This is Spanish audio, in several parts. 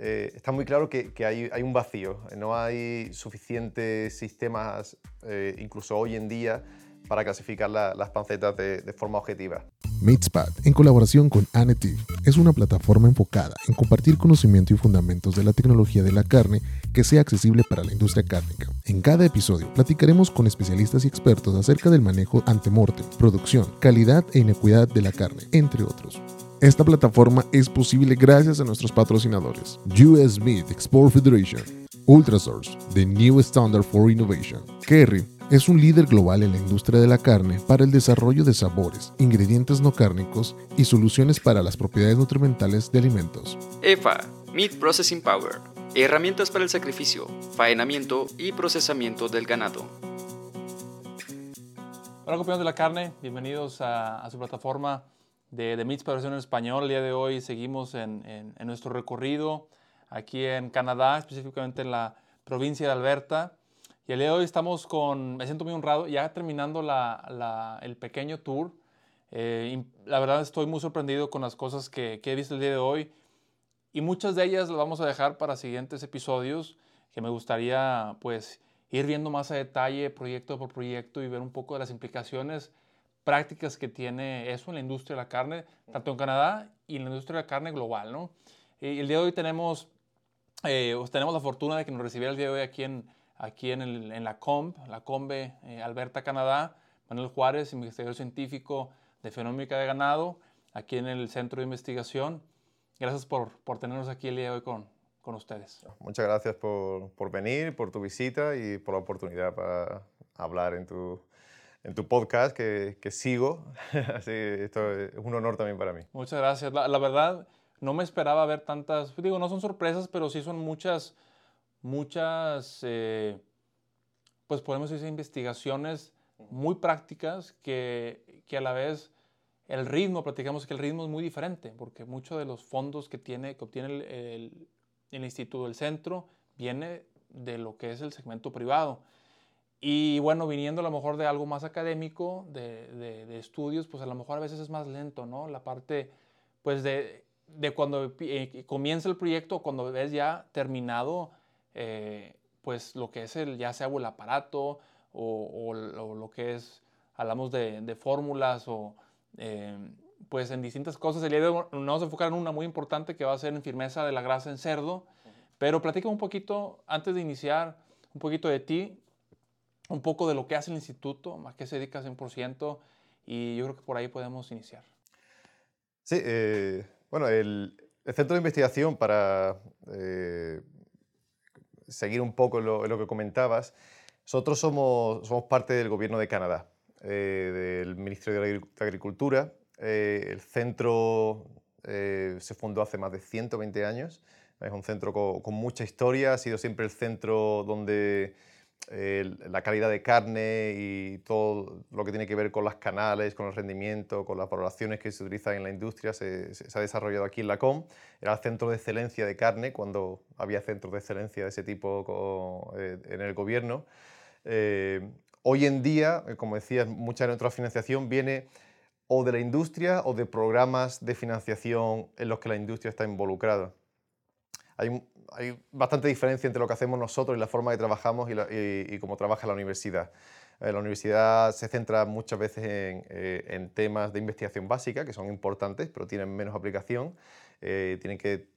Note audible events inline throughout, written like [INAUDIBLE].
eh, está muy claro que, hay, un vacío, no hay suficientes sistemas, eh, incluso hoy en día, para clasificar las pancetas de, forma objetiva. Meatspad, en colaboración con Anetiv, es una plataforma enfocada en compartir conocimiento y fundamentos de la tecnología de la carne que sea accesible para la industria cárnica. En cada episodio platicaremos con especialistas y expertos acerca del manejo antemortem, producción, calidad e inequidad de la carne, entre otros. Esta plataforma es posible gracias a nuestros patrocinadores: US Meat Export Federation, Ultrasource, The New Standard for Innovation, Kerry, es un líder global en la industria de la carne para el desarrollo de sabores, ingredientes no cárnicos y soluciones para las propiedades nutrimentales de alimentos. EFA, Meat Processing Power, herramientas para el sacrificio, faenamiento y procesamiento del ganado. Hola compañeros de la carne, bienvenidos a, su plataforma de, de Meats para en español. El día de hoy seguimos en, en nuestro recorrido aquí en Canadá, específicamente en la provincia de Alberta. Y el día de hoy estamos con, me siento muy honrado, ya terminando la, el pequeño tour. Eh, la verdad estoy muy sorprendido con las cosas que, que, he visto el día de hoy y muchas de ellas las vamos a dejar para siguientes episodios que me gustaría pues ir viendo más a detalle proyecto por proyecto y ver un poco de las implicaciones prácticas que tiene eso en la industria de la carne, tanto en Canadá y en la industria de la carne global. ¿no? Y el día de hoy tenemos, eh, pues, tenemos la fortuna de que nos recibiera el día de hoy aquí en, aquí en, el, en la COMB, la COMBE eh, Alberta, Canadá. Manuel Juárez, investigador científico de fenómica de ganado, aquí en el Centro de Investigación. Gracias por, por tenernos aquí el día de hoy con, con ustedes. Muchas gracias por, por, venir, por tu visita y por la oportunidad para hablar en tu, en tu podcast que, que sigo. [LAUGHS] Así esto es un honor también para mí. Muchas gracias. La, la, verdad, no me esperaba ver tantas, digo, no son sorpresas, pero sí son muchas muchas, eh, pues podemos decir, investigaciones muy prácticas que, que, a la vez el ritmo, platicamos que el ritmo es muy diferente, porque muchos de los fondos que, tiene, que obtiene el, el, instituto del centro viene de lo que es el segmento privado. Y bueno, viniendo a lo mejor de algo más académico, de, de, estudios, pues a lo mejor a veces es más lento, ¿no? La parte, pues de, de cuando eh, comienza el proyecto, cuando ves ya terminado, eh, pues lo que es el, ya sea el aparato o, lo que es, hablamos de, fórmulas o eh, pues en distintas cosas. El día de hoy nos vamos a enfocar en una muy importante que va a ser en firmeza de la grasa en cerdo. Pero platica un poquito, antes de iniciar, un poquito de ti, un poco de lo que hace el instituto, a qué se dedica 100%, y yo creo que por ahí podemos iniciar. Sí, eh, bueno, el, Centro de Investigación para seguir un poco lo, lo que comentabas, nosotros somos, somos parte del Gobierno de Canadá, eh, del Ministerio de Agricultura. Eh, el centro eh, se fundó hace más de 120 años. Es un centro con mucha historia, ha sido siempre el centro donde la calidad de carne y todo lo que tiene que ver con las canales, con el rendimiento, con las valoraciones que se utilizan en la industria, se, ha desarrollado aquí en la COM. Era el centro de excelencia de carne cuando había centros de excelencia de ese tipo eh, en el gobierno. Eh, hoy en día, eh, como decías, mucha de nuestra financiación viene o de la industria o de programas de financiación en los que la industria está involucrada. Hay, hay bastante diferencia entre lo que hacemos nosotros y la forma que trabajamos y, cómo trabaja la universidad. Eh, la universidad se centra muchas veces eh, en, temas de investigación básica, que son importantes, pero tienen menos aplicación. Eh, tienen que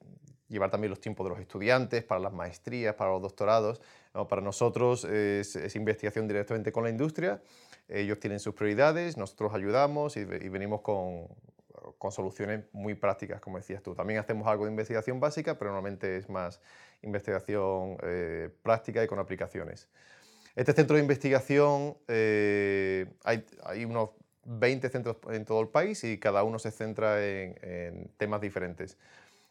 llevar también los tiempos de los estudiantes para las maestrías, para los doctorados. para nosotros es, investigación directamente con la industria. Ellos tienen sus prioridades, nosotros ayudamos y venimos con, con soluciones muy prácticas, como decías tú. También hacemos algo de investigación básica, pero normalmente es más investigación eh, práctica y con aplicaciones. Este centro de investigación, eh, hay, hay, unos 20 centros en todo el país y cada uno se centra en, temas diferentes.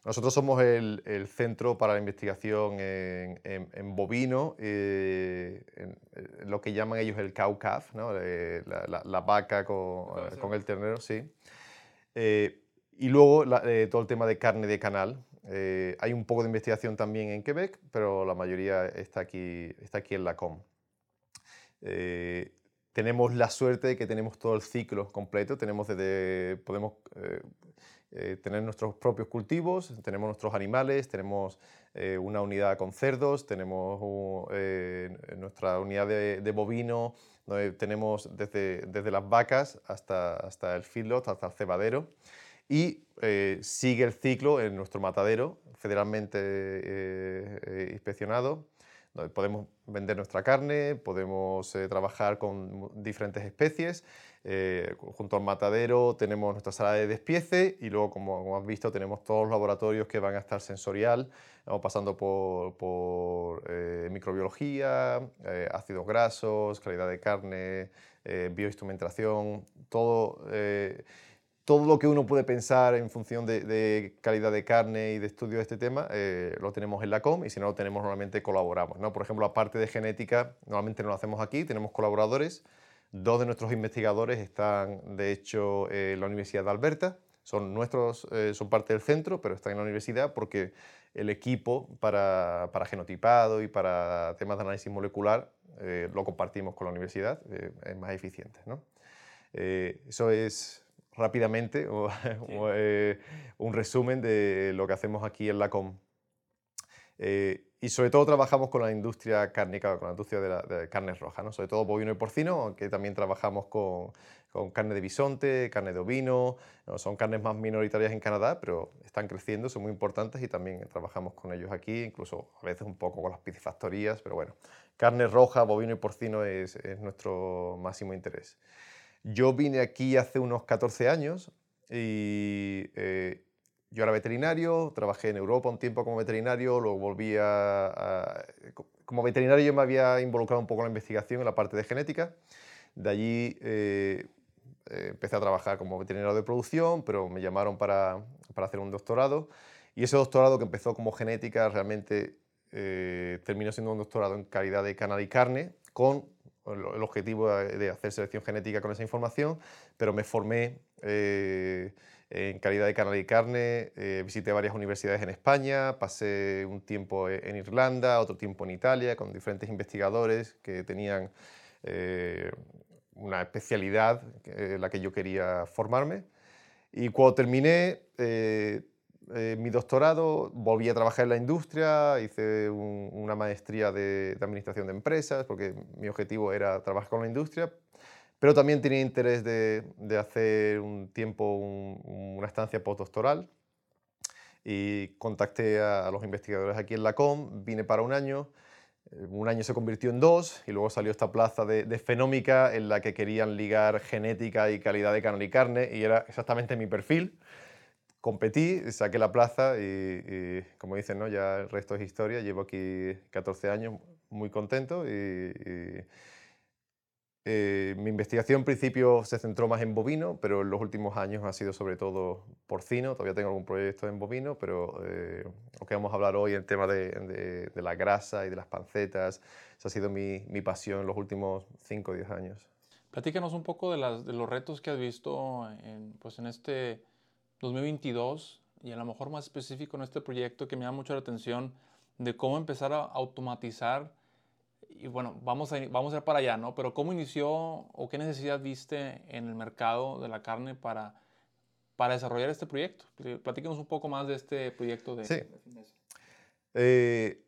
Nosotros somos el, el, centro para la investigación en, en, bovino, eh, en, lo que llaman ellos el cow-calf, ¿no? la, la, vaca con, con el ternero, sí. Eh, y luego eh, todo el tema de carne de canal. Eh, hay un poco de investigación también en Quebec, pero la mayoría está aquí, está aquí en la COM. tenemos la suerte de que tenemos todo el ciclo completo. Tenemos desde, podemos tener nuestros propios cultivos, tenemos nuestros animales, tenemos una unidad con cerdos, tenemos nuestra unidad de, bovino, tenemos desde, desde, las vacas hasta, hasta el feedlot, hasta el cebadero y sigue el ciclo en nuestro matadero federalmente inspeccionado podemos vender nuestra carne, podemos eh, trabajar con diferentes especies. Eh, junto al matadero tenemos nuestra sala de despiece y luego, como, has visto, tenemos todos los laboratorios que van a estar sensorial, pasando por, eh, microbiología, ácidos grasos, calidad de carne, bioinstrumentación, todo todo lo que uno puede pensar en función de, calidad de carne y de estudio de este tema, eh, lo tenemos en la COM y si no lo tenemos normalmente colaboramos. ¿no? Por ejemplo, aparte de genética, normalmente no lo hacemos aquí, tenemos colaboradores. Dos de nuestros investigadores están, de hecho, en la Universidad de Alberta. Son, nuestros, eh, son parte del centro, pero están en la universidad porque el equipo para, para genotipado y para temas de análisis molecular eh, lo compartimos con la universidad, es más eficiente. ¿no? eso es rápidamente [LAUGHS] eh, un resumen de lo que hacemos aquí en la COM. Eh, y sobre todo trabajamos con la industria cárnica, con la industria de, la, carnes rojas, ¿no? sobre todo bovino y porcino, aunque también trabajamos con, con carne de bisonte, carne de ovino, son carnes más minoritarias en Canadá, pero están creciendo, son muy importantes y también trabajamos con ellos aquí, incluso a veces un poco con las piscifactorías, pero bueno, carne roja, bovino y porcino es, es nuestro máximo interés. Yo vine aquí hace unos 14 años y eh, yo era veterinario, trabajé en Europa un tiempo como veterinario, luego volví a, Como veterinario yo me había involucrado un poco en la investigación, en la parte de genética. De allí eh, eh, empecé a trabajar como veterinario de producción, pero me llamaron para, para, hacer un doctorado. Y ese doctorado que empezó como genética realmente terminó siendo un doctorado en calidad de canal y carne con el objetivo de hacer selección genética con esa información, pero me formé eh, en calidad de canal y carne, eh, visité varias universidades en España, pasé un tiempo en Irlanda, otro tiempo en Italia, con diferentes investigadores que tenían eh, una especialidad en la que yo quería formarme. Y cuando terminé, eh, mi doctorado volví a trabajar en la industria, hice una maestría de, administración de empresas, porque mi objetivo era trabajar con la industria, pero también tenía interés de, hacer un tiempo, una estancia postdoctoral. Y contacté a, los investigadores aquí en la COM, vine para un año, eh, un año se convirtió en dos y luego salió esta plaza de, de, fenómica en la que querían ligar genética y calidad de carne y carne y era exactamente mi perfil competí, saqué la plaza y, como dicen, ¿no? ya el resto es historia. Llevo aquí 14 años muy contento y, eh, mi investigación en principio se centró más en bovino, pero en los últimos años ha sido sobre todo porcino. Todavía tengo algún proyecto en bovino, pero eh, lo que vamos a hablar hoy, el tema de, de, la grasa y de las pancetas, esa ha sido mi, mi pasión en los últimos 5 o 10 años. Platícanos un poco de, las, de los retos que has visto en, pues en este 2022 y a lo mejor más específico en este proyecto que me da mucho la atención de cómo empezar a automatizar y bueno, vamos a, vamos a ir para allá, ¿no? Pero ¿cómo inició o qué necesidad viste en el mercado de la carne para, para desarrollar este proyecto? Platíquenos un poco más de este proyecto de... Sí. Eh,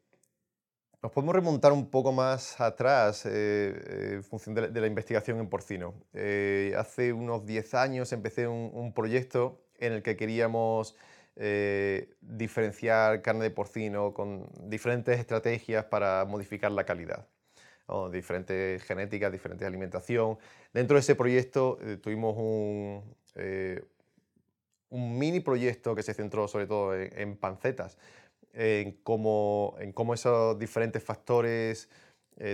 nos podemos remontar un poco más atrás eh, eh, en función de la, investigación en porcino. hace unos 10 años empecé un, un proyecto en el que queríamos eh, diferenciar carne de porcino con diferentes estrategias para modificar la calidad. Diferentes genéticas, diferentes alimentación. Dentro de ese proyecto eh, tuvimos un, eh, un, mini proyecto que se centró sobre todo en, pancetas, en cómo, en cómo esos diferentes factores,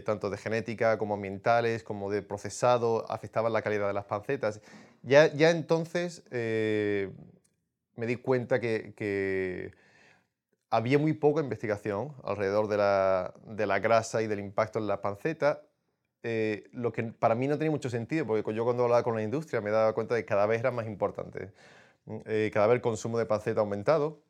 tanto de genética como ambientales, como de procesado, afectaban la calidad de las pancetas ya, ya entonces eh, me di cuenta que, había muy poca investigación alrededor de la, de la, grasa y del impacto en la panceta, eh, lo que para mí no tenía mucho sentido, porque yo cuando hablaba con la industria me daba cuenta de que cada vez era más importante. Eh, cada vez el consumo de panceta ha aumentado.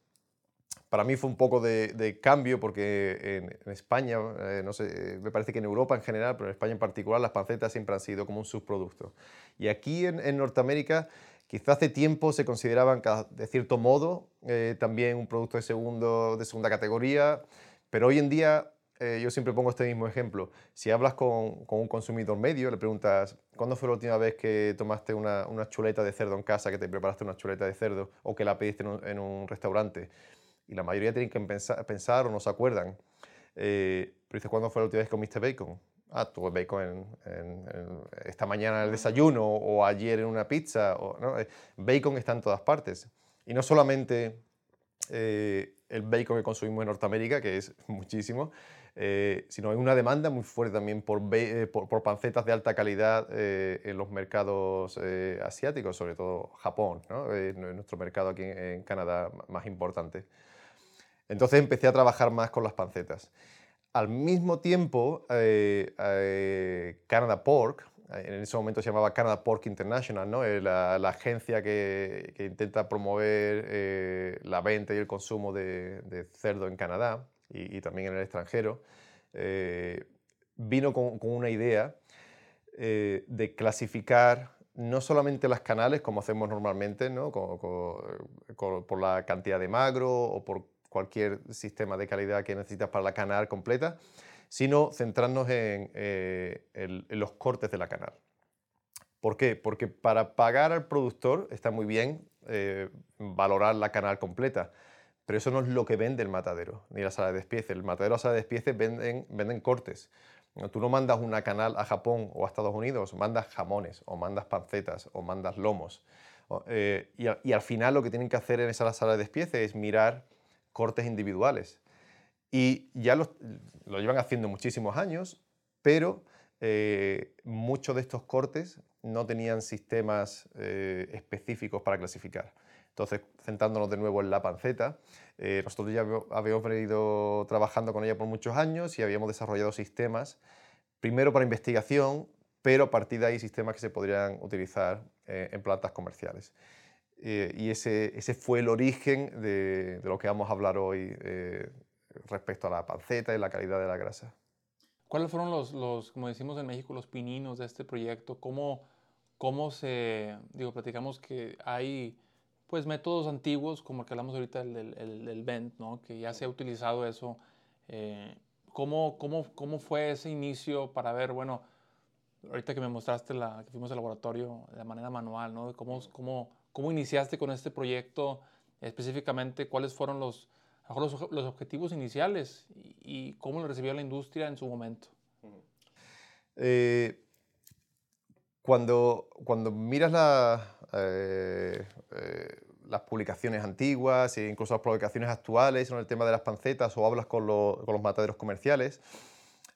Para mí fue un poco de, cambio porque en, España, no sé, me parece que en Europa en general, pero en España en particular, las pancetas siempre han sido como un subproducto. Y aquí en, Norteamérica Quizás hace tiempo se consideraban de cierto modo eh, también un producto de, segunda categoría, pero hoy en día eh, yo siempre pongo este mismo ejemplo. Si hablas con, un consumidor medio, le preguntas, ¿cuándo fue la última vez que tomaste una, una, chuleta de cerdo en casa, que te preparaste una chuleta de cerdo o que la pediste en un, restaurante? Y la mayoría tienen que pensar, pensar o no se acuerdan. Eh, pero dices, ¿cuándo fue la última vez que comiste bacon? Ah, tuve bacon esta mañana en el desayuno o ayer en una pizza. O, ¿no? Eh, bacon está en todas partes. Y no solamente eh, el bacon que consumimos en Norteamérica, que es [LAUGHS] muchísimo, eh, sino hay una demanda muy fuerte también por, por, pancetas de alta calidad en los mercados asiáticos, sobre todo Japón, nuestro mercado aquí en, Canadá más importante. Entonces empecé a trabajar más con las pancetas. Al mismo tiempo, Canada Pork, en ese momento se llamaba Canada Pork International, ¿no? la, agencia que, intenta promover la venta y el consumo de, cerdo en Canadá, y, también en el extranjero, eh, vino con, una idea eh, de clasificar no solamente las canales como hacemos normalmente, ¿no? por la cantidad de magro o por cualquier sistema de calidad que necesitas para la canal completa, sino centrarnos en, eh, en, los cortes de la canal. ¿Por qué? Porque para pagar al productor está muy bien valorar la canal completa, pero eso no es lo que vende el matadero, ni la sala de despiece. El matadero y la sala de despiece venden, cortes. Tú no mandas una canal a Japón o a Estados Unidos, mandas jamones, o mandas pancetas, o mandas lomos. Eh, y, al final lo que tienen que hacer en esa sala de despiece es mirar cortes individuales. Y ya lo llevan haciendo muchísimos años, pero eh, muchos de estos cortes no tenían sistemas eh, específicos para clasificar. Entonces, centrándonos de nuevo en la panceta, eh, nosotros ya habíamos venido trabajando con ella por muchos años y habíamos desarrollado sistemas, primero para investigación, pero a partir de ahí sistemas que se podrían utilizar eh, en plantas comerciales. Eh, y ese, ese, fue el origen de, de, lo que vamos a hablar hoy respecto a la panceta y la calidad de la grasa. ¿Cuáles fueron los, los, como decimos en México, los pininos de este proyecto? ¿Cómo, cómo se, digo, platicamos que hay pues métodos antiguos, como el que hablamos ahorita del, del, Bent, ¿no? que ya se ha utilizado eso. Eh, ¿cómo, cómo, cómo, fue ese inicio para ver, bueno, ahorita que me mostraste la, que fuimos al laboratorio de manera manual, ¿no? ¿Cómo, cómo, cómo iniciaste con este proyecto? Específicamente, ¿cuáles fueron los, los, los objetivos iniciales y, cómo lo recibió la industria en su momento? Eh, cuando, cuando miras la, eh, eh, las publicaciones antiguas e incluso las publicaciones actuales en el tema de las pancetas o hablas con, los mataderos comerciales,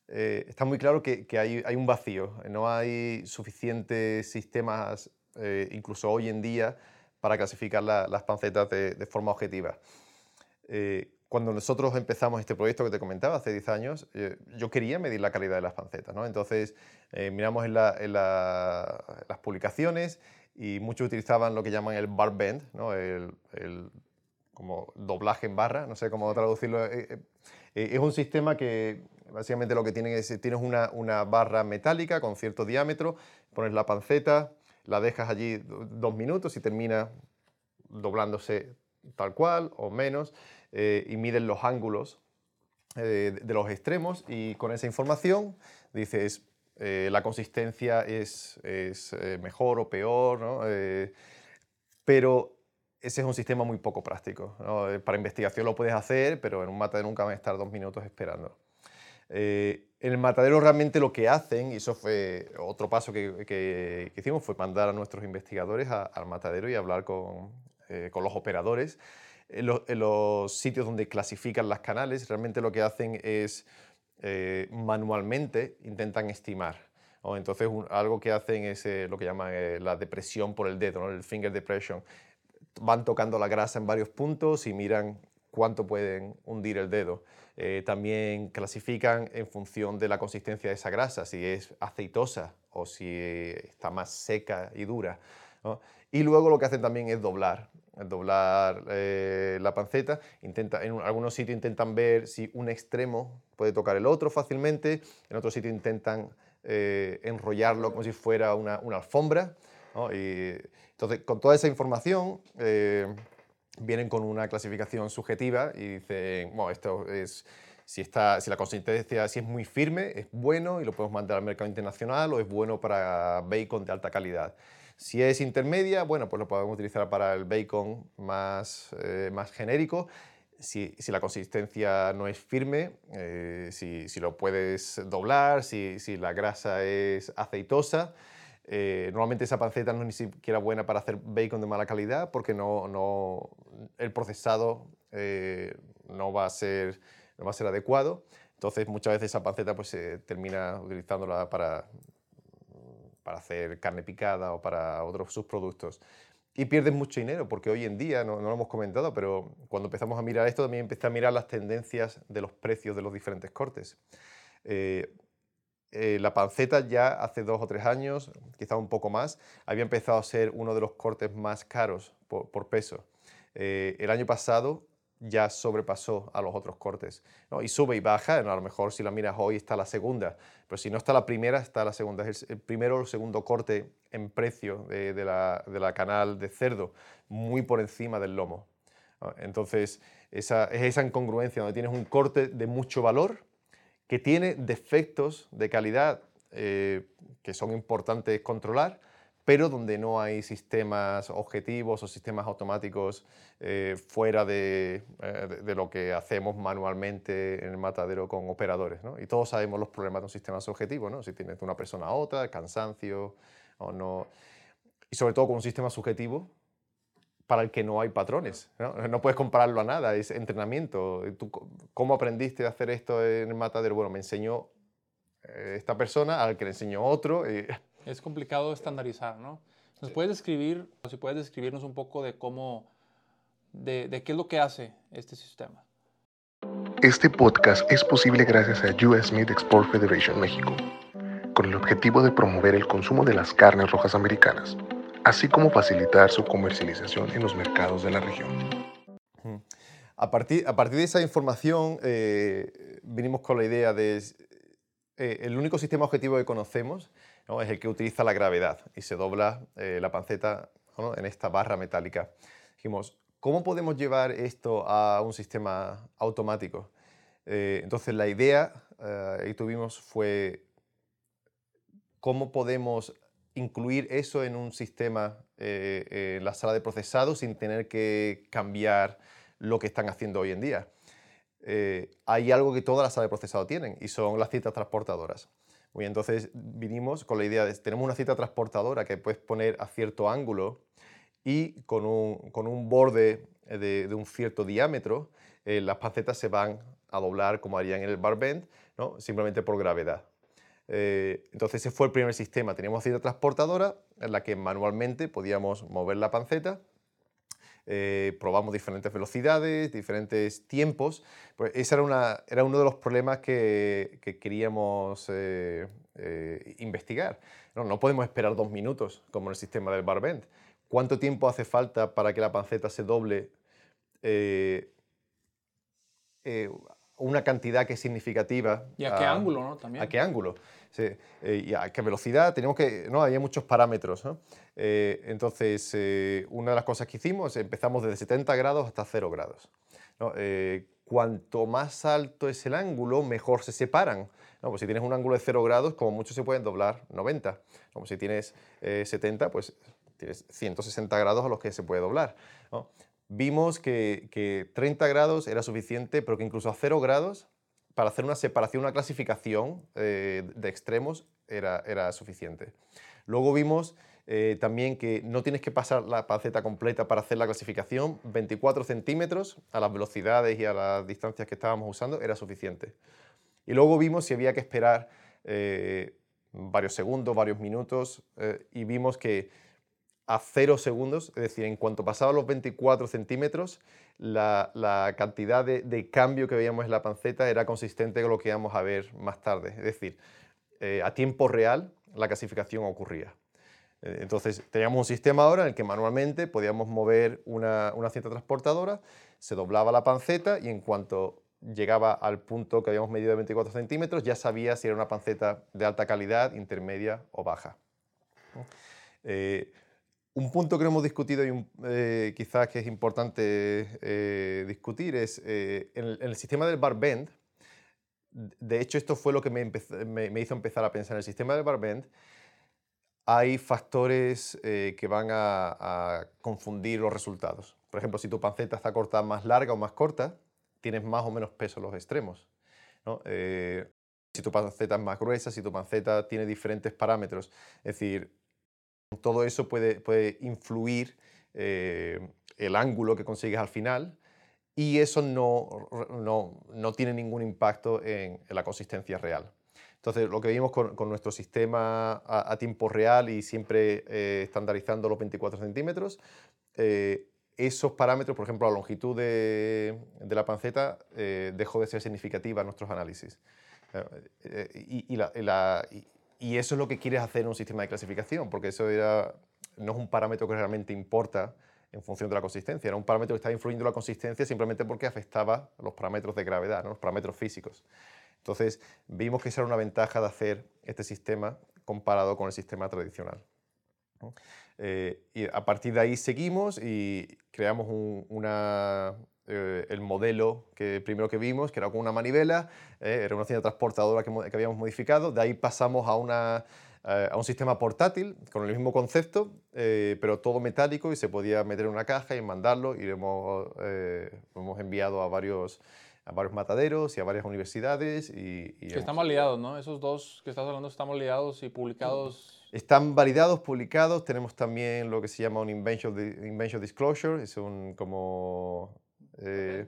está muy claro que, hay, un vacío, no hay suficientes sistemas, incluso hoy en día, para clasificar las pancetas de, forma objetiva. cuando nosotros empezamos este proyecto que te comentaba hace 10 años, yo quería medir la calidad de las pancetas. ¿no? Entonces, miramos en, en las publicaciones y muchos utilizaban lo que llaman el bar bend, ¿no? el, el, como doblaje en barra, no sé cómo traducirlo. Eh, eh, eh, es un sistema que básicamente lo que tiene es, tienes una, una, barra metálica con cierto diámetro, pones la panceta, la dejas allí dos minutos y termina doblándose tal cual o menos, y miden los ángulos de los extremos y con esa información dices, eh, la consistencia es, eh, mejor o peor, eh, pero ese es un sistema muy poco práctico. Para investigación lo puedes hacer, pero en un matadero nunca van a estar dos minutos esperando. En el matadero realmente lo que hacen, y eso fue otro paso que, hicimos, fue mandar a nuestros investigadores al matadero y hablar con, los operadores. En, los sitios donde clasifican las canales, realmente lo que hacen es eh, manualmente intentan estimar. Entonces, algo que hacen es eh, lo que llaman eh, la depresión por el dedo, el finger depression. Van tocando la grasa en varios puntos y miran cuánto pueden hundir el dedo. también clasifican en función de la consistencia de esa grasa, si es aceitosa o si está más seca y dura. Y luego lo que hacen también es doblar doblar eh, la panceta. Intenta, en algunos sitios intentan ver si un extremo puede tocar el otro fácilmente, en otros sitios intentan eh, enrollarlo como si fuera una, alfombra entonces, con toda esa información, eh, vienen con una clasificación subjetiva y dicen, bueno, esto es, si, está, si la consistencia si es muy firme, es bueno y lo podemos mandar al mercado internacional o es bueno para bacon de alta calidad. Si es intermedia, bueno, pues lo podemos utilizar para el bacon más, eh, más genérico. Si, si, la consistencia no es firme, eh, si, si, lo puedes doblar, si, si la grasa es aceitosa, eh, normalmente esa panceta no es ni siquiera buena para hacer bacon de mala calidad porque no, no el procesado eh, no, va a ser, no va a ser adecuado. Entonces muchas veces esa panceta pues, se termina utilizándola para, para hacer carne picada o para otros subproductos. Y pierdes mucho dinero porque hoy en día, no, no, lo hemos comentado, pero cuando empezamos a mirar esto también empecé a mirar las tendencias de los precios de los diferentes cortes. Eh, eh, la panceta ya hace dos o tres años, quizá un poco más, había empezado a ser uno de los cortes más caros por, peso. Eh, el año pasado ya sobrepasó a los otros cortes. Y sube y baja, a lo mejor si la miras hoy está la segunda, pero si no está la primera, está la segunda. Es el primero o el segundo corte en precio de, la, canal de cerdo, muy por encima del lomo. Entonces, esa, es esa incongruencia donde tienes un corte de mucho valor, que tiene defectos de calidad eh, que son importantes controlar, pero donde no hay sistemas objetivos o sistemas automáticos eh, fuera eh, de, lo que hacemos manualmente en el matadero con operadores. ¿no? Y todos sabemos los problemas de un sistema subjetivo, ¿no? si tienes de una persona a otra, cansancio o no. Y sobre todo con un sistema subjetivo, para el que no hay patrones. [LAUGHS] ¿no? puedes compararlo a nada, es entrenamiento. ¿Tú, ¿Cómo aprendiste a hacer esto en el matadero? Bueno, me enseñó eh, esta persona, al que le enseñó otro. [LAUGHS] Es complicado estandarizar, ¿no? ¿Nos puedes describir, o si puedes describirnos un poco de cómo, de, de qué es lo que hace este sistema? Este podcast es posible gracias a US Meat Export Federation México, con el objetivo de promover el consumo de las carnes rojas americanas así como facilitar su comercialización en los mercados de la región. A partir, a partir de esa información, eh, vinimos con la idea de eh, el único sistema objetivo que conocemos es el que utiliza la gravedad y se dobla eh, la panceta en esta barra metálica. Dijimos, ¿cómo podemos llevar esto a un sistema automático? entonces la idea que tuvimos fue cómo podemos incluir eso en un sistema eh, en la sala de procesado sin tener que cambiar lo que están haciendo hoy en día. Eh, hay algo que todas las salas de procesado tienen y son las citas transportadoras. Muy, entonces vinimos con la idea de tenemos una cita transportadora que puedes poner a cierto ángulo y con un, con un borde de, un cierto diámetro, eh, las pancetas se van a doblar como harían en el barbend, ¿no? simplemente por gravedad. Eh, entonces ese fue el primer sistema. Teníamos cita transportadora en la que manualmente podíamos mover la panceta. Eh, probamos diferentes velocidades, diferentes tiempos. Pues ese era, una, era uno de los problemas que, queríamos eh, investigar. No, no, podemos esperar dos minutos como en el sistema del barbend. ¿Cuánto tiempo hace falta para que la panceta se doble una cantidad que es significativa. ¿Y a qué ángulo, no? También. ¿A qué ángulo? Eh, y a qué velocidad. Tenemos que, no, había muchos parámetros. ¿no? Eh, entonces, eh, una de las cosas que hicimos, empezamos desde 70 grados hasta 0 grados. cuanto más alto es el ángulo, mejor se separan. ¿no? Pues si tienes un ángulo de 0 grados, como mucho se pueden doblar 90. Como si tienes 70, pues tienes 160 grados a los que se puede doblar. ¿no? Vimos que, 30 grados era suficiente, pero que incluso a 0 grados, para hacer una separación, una clasificación eh, de extremos, era, era, suficiente. Luego vimos eh, también que no tienes que pasar la panceta completa para hacer la clasificación, 24 centímetros a las velocidades y a las distancias que estábamos usando era suficiente. Y luego vimos si había que esperar eh, varios segundos, varios minutos, y vimos que a cero segundos, es decir, en cuanto pasaba los 24 centímetros, la, cantidad de, cambio que veíamos en la panceta era consistente con lo que íbamos a ver más tarde. Es decir, eh, a tiempo real la clasificación ocurría. Eh, entonces, teníamos un sistema ahora en el que manualmente podíamos mover una, una cinta transportadora, se doblaba la panceta y en cuanto llegaba al punto que habíamos medido de 24 centímetros, ya sabía si era una panceta de alta calidad, intermedia o baja. Eh, Un punto que no hemos discutido y eh, quizás que es importante eh, discutir es en el, sistema del barbend. De hecho, esto fue lo que me, hizo empezar a pensar. En el sistema del barbend hay factores que van a, confundir los resultados. Por ejemplo, si tu panceta está cortada más larga o más corta, tienes más o menos peso en los extremos. Eh, si tu panceta es más gruesa, si tu panceta tiene diferentes parámetros. Es decir, todo eso puede, puede influir eh, el ángulo que consigues al final y eso no, no, tiene ningún impacto en, la consistencia real. Entonces, lo que vimos con, nuestro sistema a, tiempo real y siempre eh, estandarizando los 24 centímetros, esos parámetros, por ejemplo, la longitud de, la panceta eh, dejó de ser significativa en nuestros análisis. Eh, y, eso es lo que quieres hacer en un sistema de clasificación, porque eso era, no es un parámetro que realmente importa en función de la consistencia, era un parámetro que estaba influyendo en la consistencia simplemente porque afectaba los parámetros de gravedad, los parámetros físicos. Entonces, vimos que esa era una ventaja de hacer este sistema comparado con el sistema tradicional. Eh, y a partir de ahí seguimos y creamos una, eh, el modelo que primero que vimos, que era con una manivela, eh, era una cinta transportadora que, que, habíamos modificado. De ahí pasamos a, una, a un sistema portátil con el mismo concepto, pero todo metálico y se podía meter en una caja y mandarlo y lo hemos, lo hemos enviado a varios a varios mataderos y a varias universidades. Y, que están validados, ¿no? Esos dos que estás hablando están validados y publicados. Están validados, publicados. Tenemos también lo que se llama un Invention, invention Disclosure. Es un como... Eh,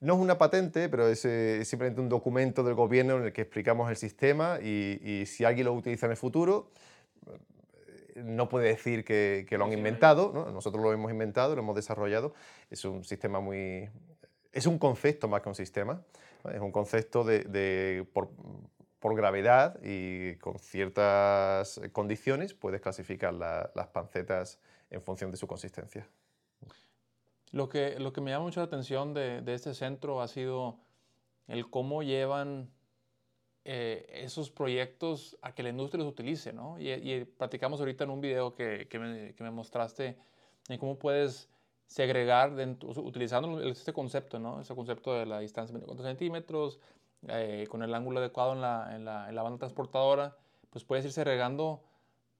no es una patente, pero es, eh, simplemente un documento del gobierno en el que explicamos el sistema y, y si alguien lo utiliza en el futuro, no puede decir que, que lo han inventado, ¿no? nosotros lo hemos inventado, lo hemos desarrollado, es un sistema muy, es un concepto más que un sistema, es un concepto de, por, gravedad y con ciertas condiciones puedes clasificar las pancetas en función de su consistencia. Lo que, lo que me llama mucho la atención de, este centro ha sido el cómo llevan eh, esos proyectos a que la industria los utilice, ¿no? Y, y platicamos ahorita en un video que, que, me, que me mostraste en cómo puedes segregar utilizando este concepto, ¿no? Ese concepto de la distancia de 24 centímetros, eh, con el ángulo adecuado en la, en, la, en la, banda transportadora, pues puedes ir segregando,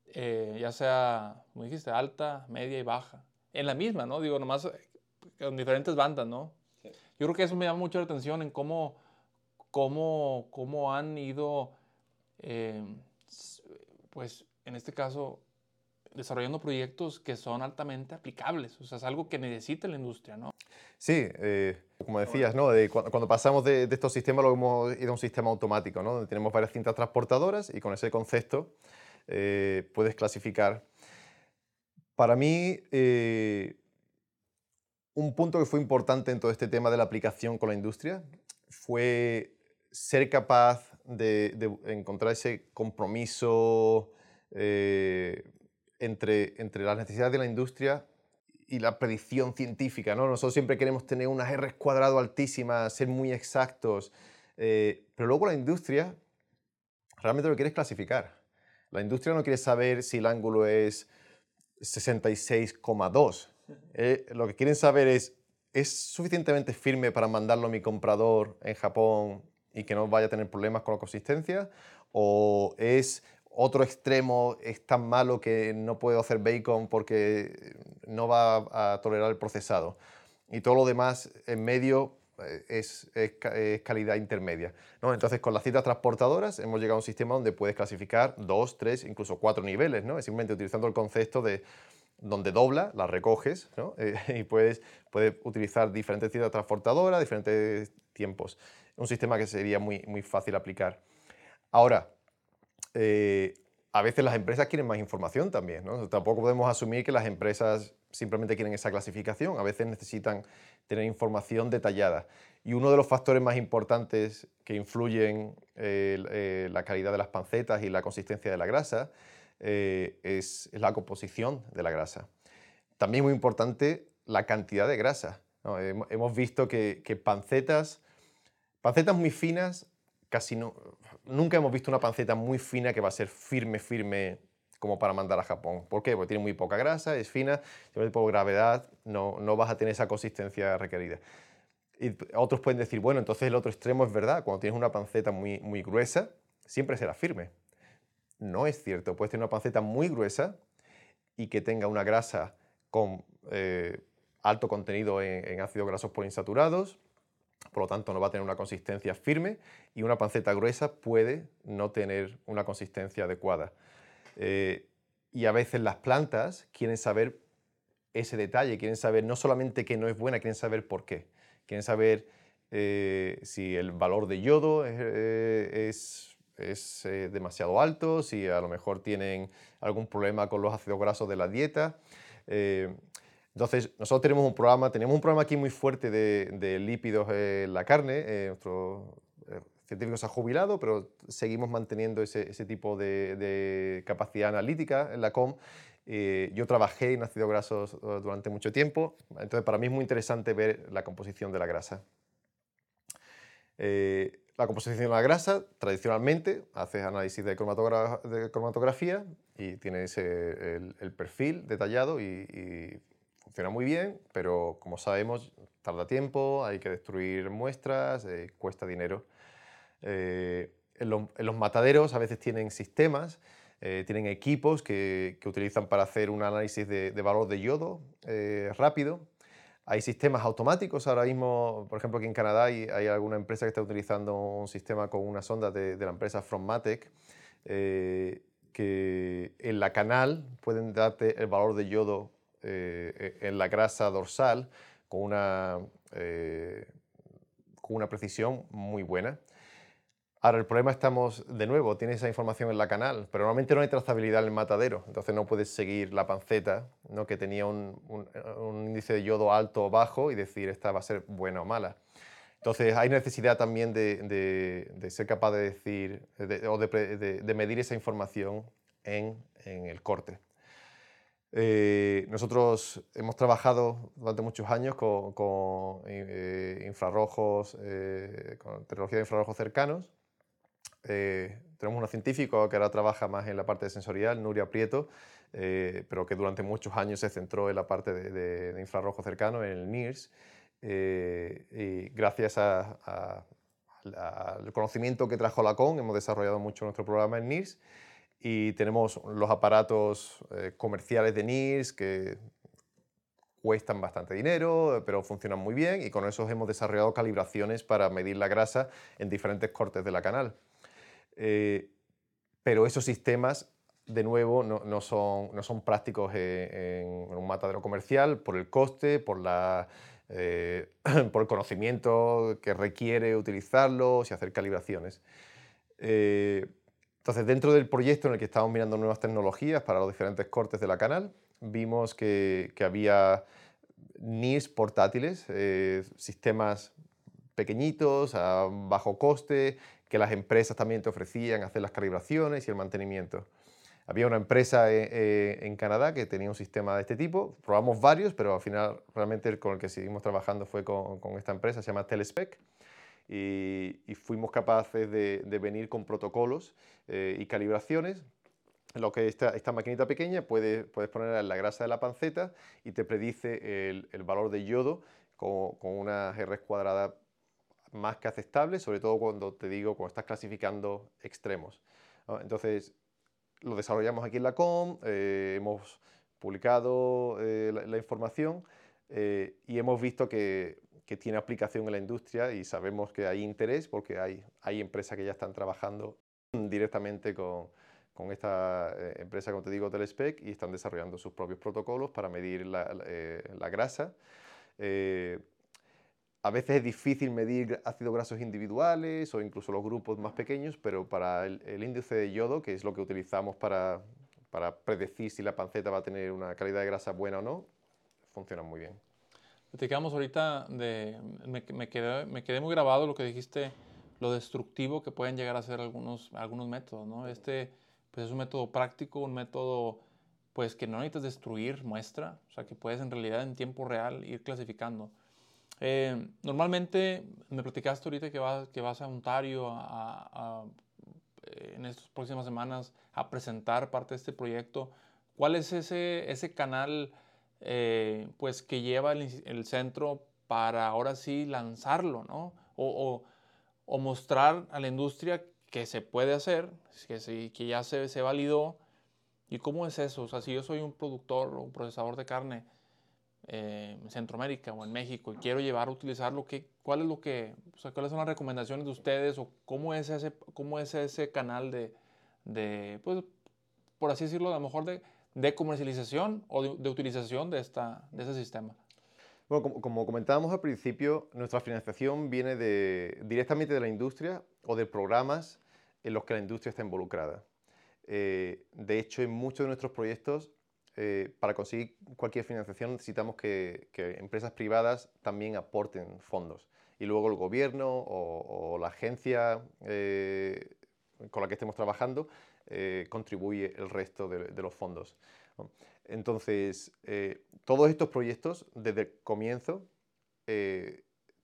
eh, ya sea, como dijiste, alta, media y baja. En la misma, ¿no? Digo, nomás con diferentes bandas, ¿no? Yo creo que eso me llama mucho la atención en cómo, cómo, cómo han ido, pues en este caso, desarrollando proyectos que son altamente aplicables. O sea, es algo que necesita la industria, ¿no? Sí, eh, como decías, ¿no? cuando, pasamos de, estos sistemas, lo hemos ido a un sistema automático, ¿no? Donde tenemos varias cintas transportadoras y con ese concepto eh, puedes clasificar. Para mí, eh, un punto que fue importante en todo este tema de la aplicación con la industria fue ser capaz de, encontrar ese compromiso entre, entre las necesidades de la industria y la predicción científica. ¿no? Nosotros siempre queremos tener unas R cuadrado altísimas, ser muy exactos, eh, pero luego la industria realmente lo quiere clasificar. La industria no quiere saber si el ángulo es 66,2. Eh, lo que quieren saber es, ¿es suficientemente firme para mandarlo a mi comprador en Japón y que no vaya a tener problemas con la consistencia? ¿O es otro extremo es tan malo que no puedo hacer bacon porque no va a tolerar el procesado. Y todo lo demás en medio eh, es, calidad intermedia. ¿no? Entonces, con las citas transportadoras hemos llegado a un sistema donde puedes clasificar dos, tres, incluso cuatro niveles. ¿no? Es simplemente utilizando el concepto de donde dobla, la recoges ¿no? [LAUGHS] Eh, y puedes, utilizar diferentes citas transportadoras, diferentes tiempos. Un sistema que sería muy, muy fácil aplicar. Ahora, eh, a veces las empresas quieren más información también. ¿no? Tampoco podemos asumir que las empresas simplemente quieren esa clasificación. A veces necesitan tener información detallada. Y uno de los factores más importantes que influyen eh, la calidad de las pancetas y la consistencia de la grasa eh, es, la composición de la grasa. También muy importante la cantidad de grasa. Hemos visto que, pancetas, pancetas muy finas casi no, nunca hemos visto una panceta muy fina que va a ser firme, firme como para mandar a Japón. ¿Por qué? Porque tiene muy poca grasa, es fina, por gravedad no, no vas a tener esa consistencia requerida. Y otros pueden decir, bueno, entonces el otro extremo es verdad, cuando tienes una panceta muy, muy gruesa, siempre será firme. No es cierto, puedes tener una panceta muy gruesa y que tenga una grasa con eh, alto contenido en, ácidos grasos poliinsaturados, por lo tanto no va a tener una consistencia firme y una panceta gruesa puede no tener una consistencia adecuada. Eh, y a veces las plantas quieren saber ese detalle, quieren saber no solamente que no es buena, quieren saber por qué. Quieren saber eh, si el valor de yodo es es eh, demasiado alto, si a lo mejor tienen algún problema con los ácidos grasos de la dieta. Eh, entonces, nosotros tenemos un programa, tenemos un programa aquí muy fuerte de, lípidos en la carne. Eh, nuestro científico se ha jubilado, pero seguimos manteniendo ese, tipo de, capacidad analítica en la COM. yo trabajé en ácidos grasos durante mucho tiempo, entonces para mí es muy interesante ver la composición de la grasa. La composición de la grasa, tradicionalmente, haces análisis de, cromatografía y tienes el, perfil detallado y, funciona muy bien, pero como sabemos, tarda tiempo, hay que destruir muestras, eh, cuesta dinero. Eh, en, los mataderos a veces tienen sistemas, eh, tienen equipos que, utilizan para hacer un análisis de, de valor de yodo rápido hay sistemas automáticos ahora mismo, por ejemplo, aquí en Canadá hay, alguna empresa que está utilizando un sistema con una sonda de, la empresa Frommatec eh, que en la canal pueden darte el valor de yodo eh, en la grasa dorsal con una, eh, con una precisión muy buena. Ahora, el problema estamos, de nuevo, tienes esa información en la canal, pero normalmente no hay trazabilidad en el matadero, entonces no puedes seguir la panceta, ¿no? que tenía un, índice de yodo alto o bajo y decir esta va a ser buena o mala. Entonces hay necesidad también de, ser capaz de decir o de, medir esa información en, el corte. Eh, nosotros hemos trabajado durante muchos años con, eh, infrarrojos, eh, con tecnología de infrarrojos cercanos eh, tenemos un científico que ahora trabaja más en la parte sensorial, Nuria Prieto, eh, pero que durante muchos años se centró en la parte de, infrarrojo cercano, en el NIRS. Eh, y gracias al conocimiento que trajo la CON, hemos desarrollado mucho nuestro programa en NIRS y tenemos los aparatos comerciales de NIRS que cuestan bastante dinero, pero funcionan muy bien y con esos hemos desarrollado calibraciones para medir la grasa en diferentes cortes de la canal. Eh, pero esos sistemas, de nuevo, no, son, no son, prácticos en, un matadero comercial por el coste, por, la, eh, [CLEARS THROAT] por el conocimiento que requiere utilizarlos y hacer calibraciones. Eh, entonces, dentro del proyecto en el que estamos mirando nuevas tecnologías para los diferentes cortes de la canal, vimos que, que había NIS portátiles, sistemas pequeñitos, a bajo coste, que las empresas también te ofrecían hacer las calibraciones y el mantenimiento. Había una empresa eh, eh, en, Canadá que tenía un sistema de este tipo, probamos varios, pero al final realmente con el que seguimos trabajando fue con, esta empresa, se llama Telespec, y, fuimos capaces de, venir con protocolos eh, y calibraciones. Lo que esta, esta maquinita pequeña puede, puedes poner en la grasa de la panceta y te predice el, valor de yodo con, con una R cuadrada más que aceptable, sobre todo cuando te digo, cuando estás clasificando extremos. Entonces, lo desarrollamos aquí en la COM, eh, hemos publicado eh, la, información eh, y hemos visto que, que, tiene aplicación en la industria y sabemos que hay interés porque hay, hay empresas que ya están trabajando directamente con, con esta empresa, como te digo, Telespec, y están desarrollando sus propios protocolos para medir la, la grasa. A veces es difícil medir ácidos grasos individuales o incluso los grupos más pequeños, pero para el, índice de yodo, que es lo que utilizamos para, para, predecir si la panceta va a tener una calidad de grasa buena o no, funciona muy bien. Platicamos ahorita de, me, me, quedé, me quedé muy grabado lo que dijiste, lo destructivo que pueden llegar a ser algunos, algunos métodos, ¿no? Este pues es un método práctico, un método pues que no necesitas destruir muestra, o sea que puedes en realidad en tiempo real ir clasificando. Eh, normalmente me platicaste ahorita que vas, que vas a Ontario a, eh, en estas próximas semanas a presentar parte de este proyecto. ¿Cuál es ese, ese canal eh, pues, que lleva el, centro para ahora sí lanzarlo, ¿no? O, o, mostrar a la industria que se puede hacer, que, que ya se, se validó. ¿Y cómo es eso? O sea, si yo soy un productor o un procesador de carne, eh, en Centroamérica o en México y quiero llevar a utilizarlo, ¿qué, cuál es lo que, o sea, ¿cuáles son las recomendaciones de ustedes o cómo es ese, cómo es ese canal de, de pues, por así decirlo, a lo mejor de, de comercialización o de, utilización de, esta, de ese sistema? Bueno, como, como, comentábamos al principio, nuestra financiación viene de, directamente de la industria o de programas en los que la industria está involucrada. Eh, de hecho, en muchos de nuestros proyectos eh, para conseguir cualquier financiación necesitamos que, empresas privadas también aporten fondos. Y luego el gobierno o, la agencia eh, con la que estemos trabajando eh, contribuye el resto de, los fondos. Entonces, todos estos proyectos, desde el comienzo,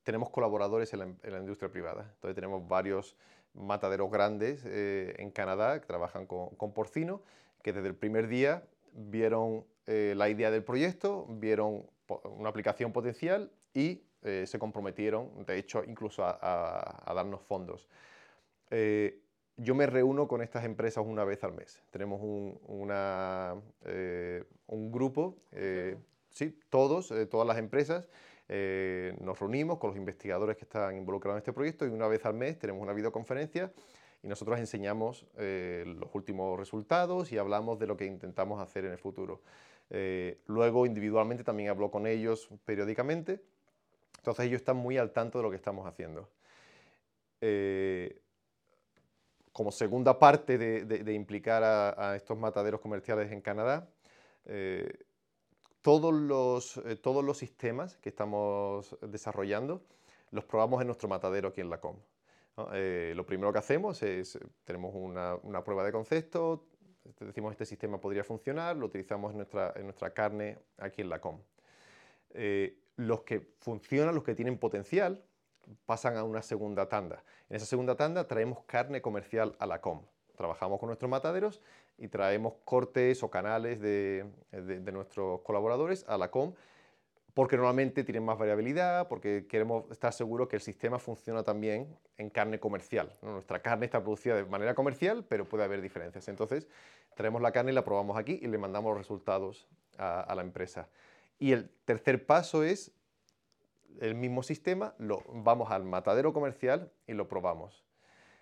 tenemos colaboradores en la, industria privada. Entonces, tenemos varios mataderos grandes en Canadá que trabajan con, con porcino, que desde el primer día vieron eh, la idea del proyecto, vieron una aplicación potencial y eh, se comprometieron, de hecho, incluso a, darnos fondos. Eh, yo me reúno con estas empresas una vez al mes. Tenemos un, un grupo, sí, todos, todas las empresas, nos reunimos con los investigadores que están involucrados en este proyecto y una vez al mes tenemos una videoconferencia y nosotros enseñamos eh, los últimos resultados y hablamos de lo que intentamos hacer en el futuro. Eh, luego, individualmente, también hablo con ellos periódicamente, entonces ellos están muy al tanto de lo que estamos haciendo. Eh, como segunda parte de, implicar a, estos mataderos comerciales en Canadá, todos, los, todos los sistemas que estamos desarrollando los probamos en nuestro matadero aquí en la COM. Eh, lo primero que hacemos es, tenemos una, prueba de concepto, decimos este sistema podría funcionar, lo utilizamos en nuestra, en nuestra carne aquí en la COM. Eh, los que funcionan, los que tienen potencial, pasan a una segunda tanda. En esa segunda tanda traemos carne comercial a la COM. Trabajamos con nuestros mataderos y traemos cortes o canales de, de nuestros colaboradores a la COM porque normalmente tienen más variabilidad, porque queremos estar seguros que el sistema funciona también en carne comercial. Nuestra carne está producida de manera comercial, pero puede haber diferencias. Entonces, traemos la carne y la probamos aquí y le mandamos los resultados a, la empresa. Y el tercer paso es el mismo sistema, lo, vamos al matadero comercial y lo probamos.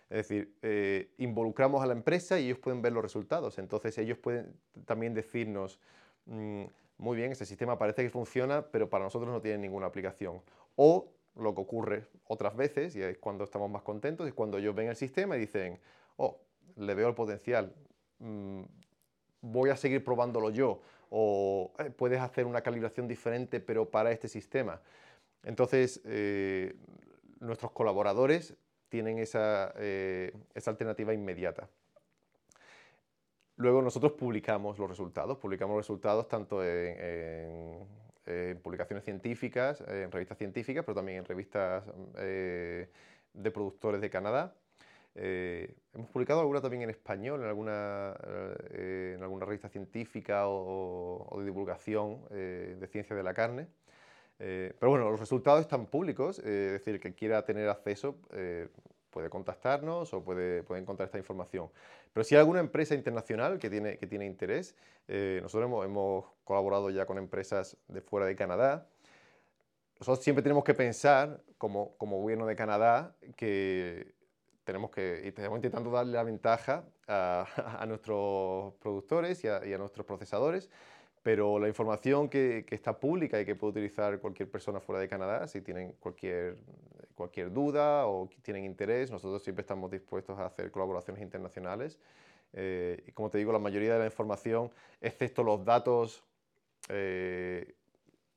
Es decir, eh, involucramos a la empresa y ellos pueden ver los resultados. Entonces ellos pueden también decirnos, mm, muy bien, ese sistema parece que funciona, pero para nosotros no tiene ninguna aplicación. O lo que ocurre otras veces, y es cuando estamos más contentos, es cuando ellos ven el sistema y dicen, oh, le veo el potencial, mm, voy a seguir probándolo yo, o eh, puedes hacer una calibración diferente, pero para este sistema. Entonces, eh, nuestros colaboradores tienen esa, eh, esa alternativa inmediata. Luego nosotros publicamos los resultados, publicamos los resultados tanto en, publicaciones científicas, en revistas científicas, pero también en revistas eh, de productores de Canadá. Eh, hemos publicado alguna también en español, en alguna, eh, en alguna revista científica o, de divulgación de ciencia de la carne. pero bueno, los resultados están públicos, es decir, que quiera tener acceso puede contactarnos o puede, puede, encontrar esta información. Pero si hay alguna empresa internacional que tiene, que tiene interés, eh, nosotros hemos, hemos, colaborado ya con empresas de fuera de Canadá. Nosotros siempre tenemos que pensar, como, como gobierno de Canadá, que tenemos que, estamos intentando darle la ventaja a, a nuestros productores y a, y a nuestros procesadores, pero la información que, que, está pública y que puede utilizar cualquier persona fuera de Canadá, si tienen cualquier, cualquier duda o tienen interés, nosotros siempre estamos dispuestos a hacer colaboraciones internacionales. Eh, y como te digo, la mayoría de la información, excepto los datos eh,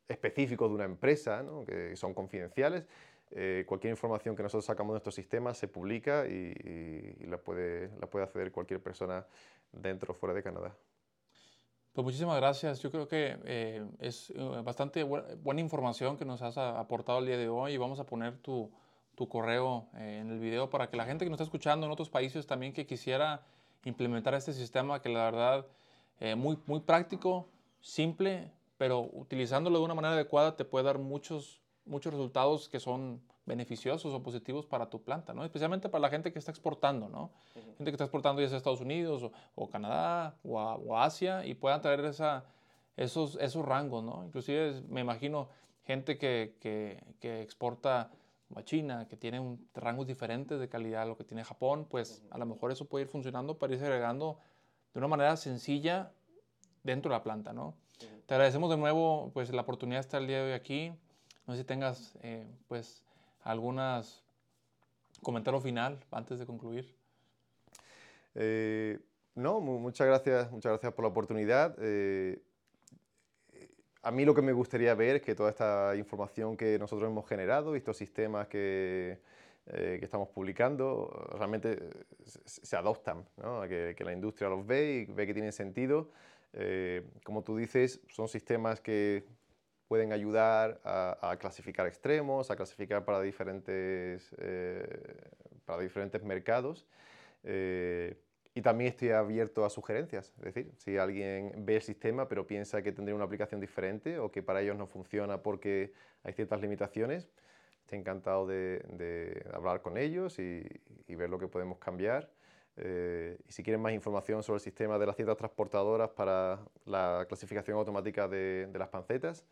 específicos de una empresa, que son confidenciales, eh, cualquier información que nosotros sacamos de nuestro sistema se publica y, y, la, puede, la puede acceder cualquier persona dentro o fuera de Canadá. Pues muchísimas gracias. Yo creo que eh, es eh, bastante buena información que nos has aportado el día de hoy y vamos a poner tu, correo eh, en el video para que la gente que nos está escuchando en otros países también que quisiera implementar este sistema que la verdad eh, muy, muy práctico, simple, pero utilizándolo de una manera adecuada te puede dar muchos, muchos resultados que son beneficiosos o positivos para tu planta, ¿no? Especialmente para la gente que está exportando, ¿no? Gente que está exportando ya sea a Estados Unidos o, Canadá o a, Asia y puedan traer esa, esos, esos rangos, ¿no? Inclusive me imagino gente que, que, que exporta a China, que tiene un, rangos diferentes de calidad a lo que tiene Japón, pues a lo mejor eso puede ir funcionando para irse agregando de una manera sencilla dentro de la planta, ¿no? Te agradecemos de nuevo pues la oportunidad de estar el día de hoy aquí. No sé si tengas eh, pues algunas comentario final antes de concluir. Eh, no, muchas gracias, muchas gracias por la oportunidad. Eh, a mí lo que me gustaría ver es que toda esta información que nosotros hemos generado y estos sistemas que, eh, que estamos publicando realmente se, adoptan, que, que, la industria los ve y ve que tienen sentido. Eh, como tú dices, son sistemas que pueden ayudar a, clasificar extremos, a clasificar para diferentes, eh, para diferentes mercados. Y también estoy abierto a sugerencias, es decir, si alguien ve el sistema pero piensa que tendría una aplicación diferente o que para ellos no funciona porque hay ciertas limitaciones, estoy encantado de, hablar con ellos y, ver lo que podemos cambiar. Eh, y si quieren más información sobre el sistema de las ciertas transportadoras para la clasificación automática de, las pancetas,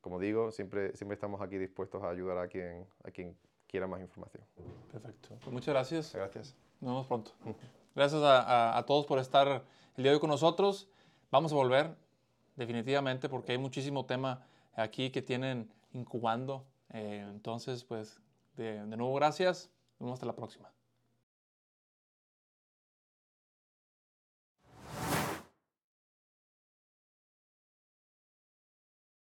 como digo, siempre, siempre estamos aquí dispuestos a ayudar a quien, a quien quiera más información. Perfecto. Pues muchas gracias. Gracias. Nos vemos pronto. [LAUGHS] Gracias a, todos por estar el día de hoy con nosotros. Vamos a volver definitivamente porque hay muchísimo tema aquí que tienen incubando. Eh, entonces, pues, de, de nuevo, gracias. Nos vemos hasta la próxima.